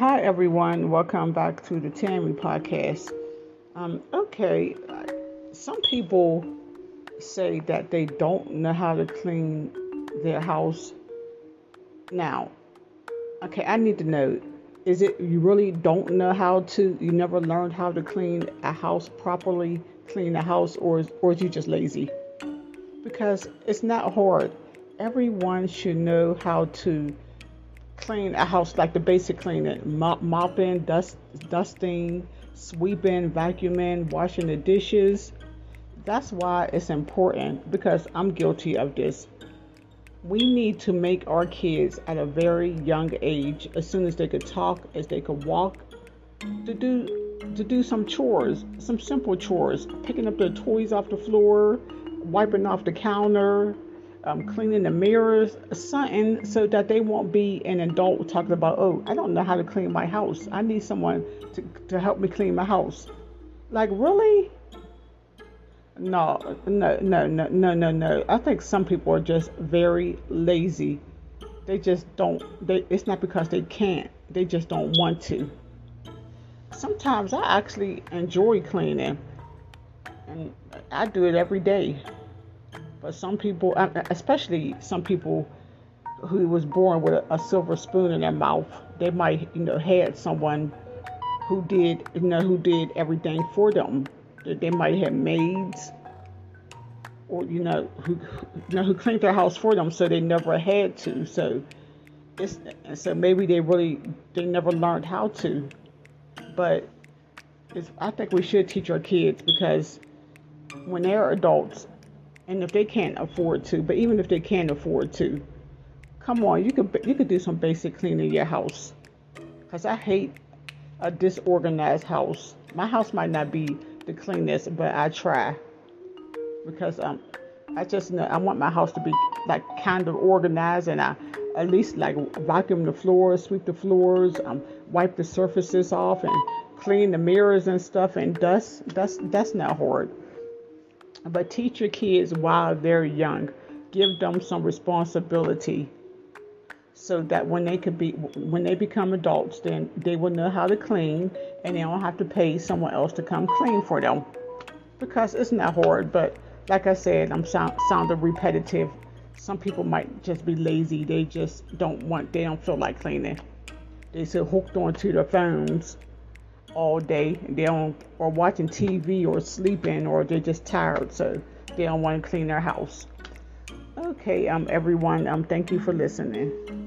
hi everyone. Welcome back to the Tammy podcast. Um, okay, some people say that they don't know how to clean their house. Now, okay, I need to know is it you really don't know how to you never learned how to clean a house properly, clean a house or or is you just lazy? Because it's not hard. Everyone should know how to clean a house like the basic cleaning, mop, mopping, dust, dusting, sweeping, vacuuming, washing the dishes. That's why it's important because I'm guilty of this. We need to make our kids at a very young age, as soon as they could talk, as they could walk, to do to do some chores, some simple chores, picking up the toys off the floor, wiping off the counter, um, cleaning the mirrors, something so that they won't be an adult talking about, oh, I don't know how to clean my house. I need someone to, to help me clean my house. Like, really? No, no, no, no, no, no, no. I think some people are just very lazy. They just don't, they, it's not because they can't, they just don't want to. Sometimes I actually enjoy cleaning, and I do it every day. But some people, especially some people who was born with a, silver spoon in their mouth, they might, you know, had someone who did, you know, who did everything for them. They might have maids, or you know, who, you know, who cleaned their house for them, so they never had to. So, it's, so maybe they really they never learned how to. But I think we should teach our kids because when they're adults, and if they can't afford to, but even if they can't afford to, come on, you could you could do some basic cleaning your house. Cause I hate a disorganized house. My house might not be the cleanest, but I try because um I just know I want my house to be like kind of organized and I at least like vacuum the floors, sweep the floors, um, wipe the surfaces off and clean the mirrors and stuff and dust. That's that's not hard. But teach your kids while they're young. Give them some responsibility so that when they could be when they become adults then they will know how to clean and they don't have to pay someone else to come clean for them. Because it's not hard, but like I said, I'm sound, sounding repetitive. Some people might just be lazy. They just don't want they don't feel like cleaning. They still hooked onto their phones all day. They don't or watching TV or sleeping or they're just tired, so they don't want to clean their house. Okay, um, everyone, um, thank you for listening.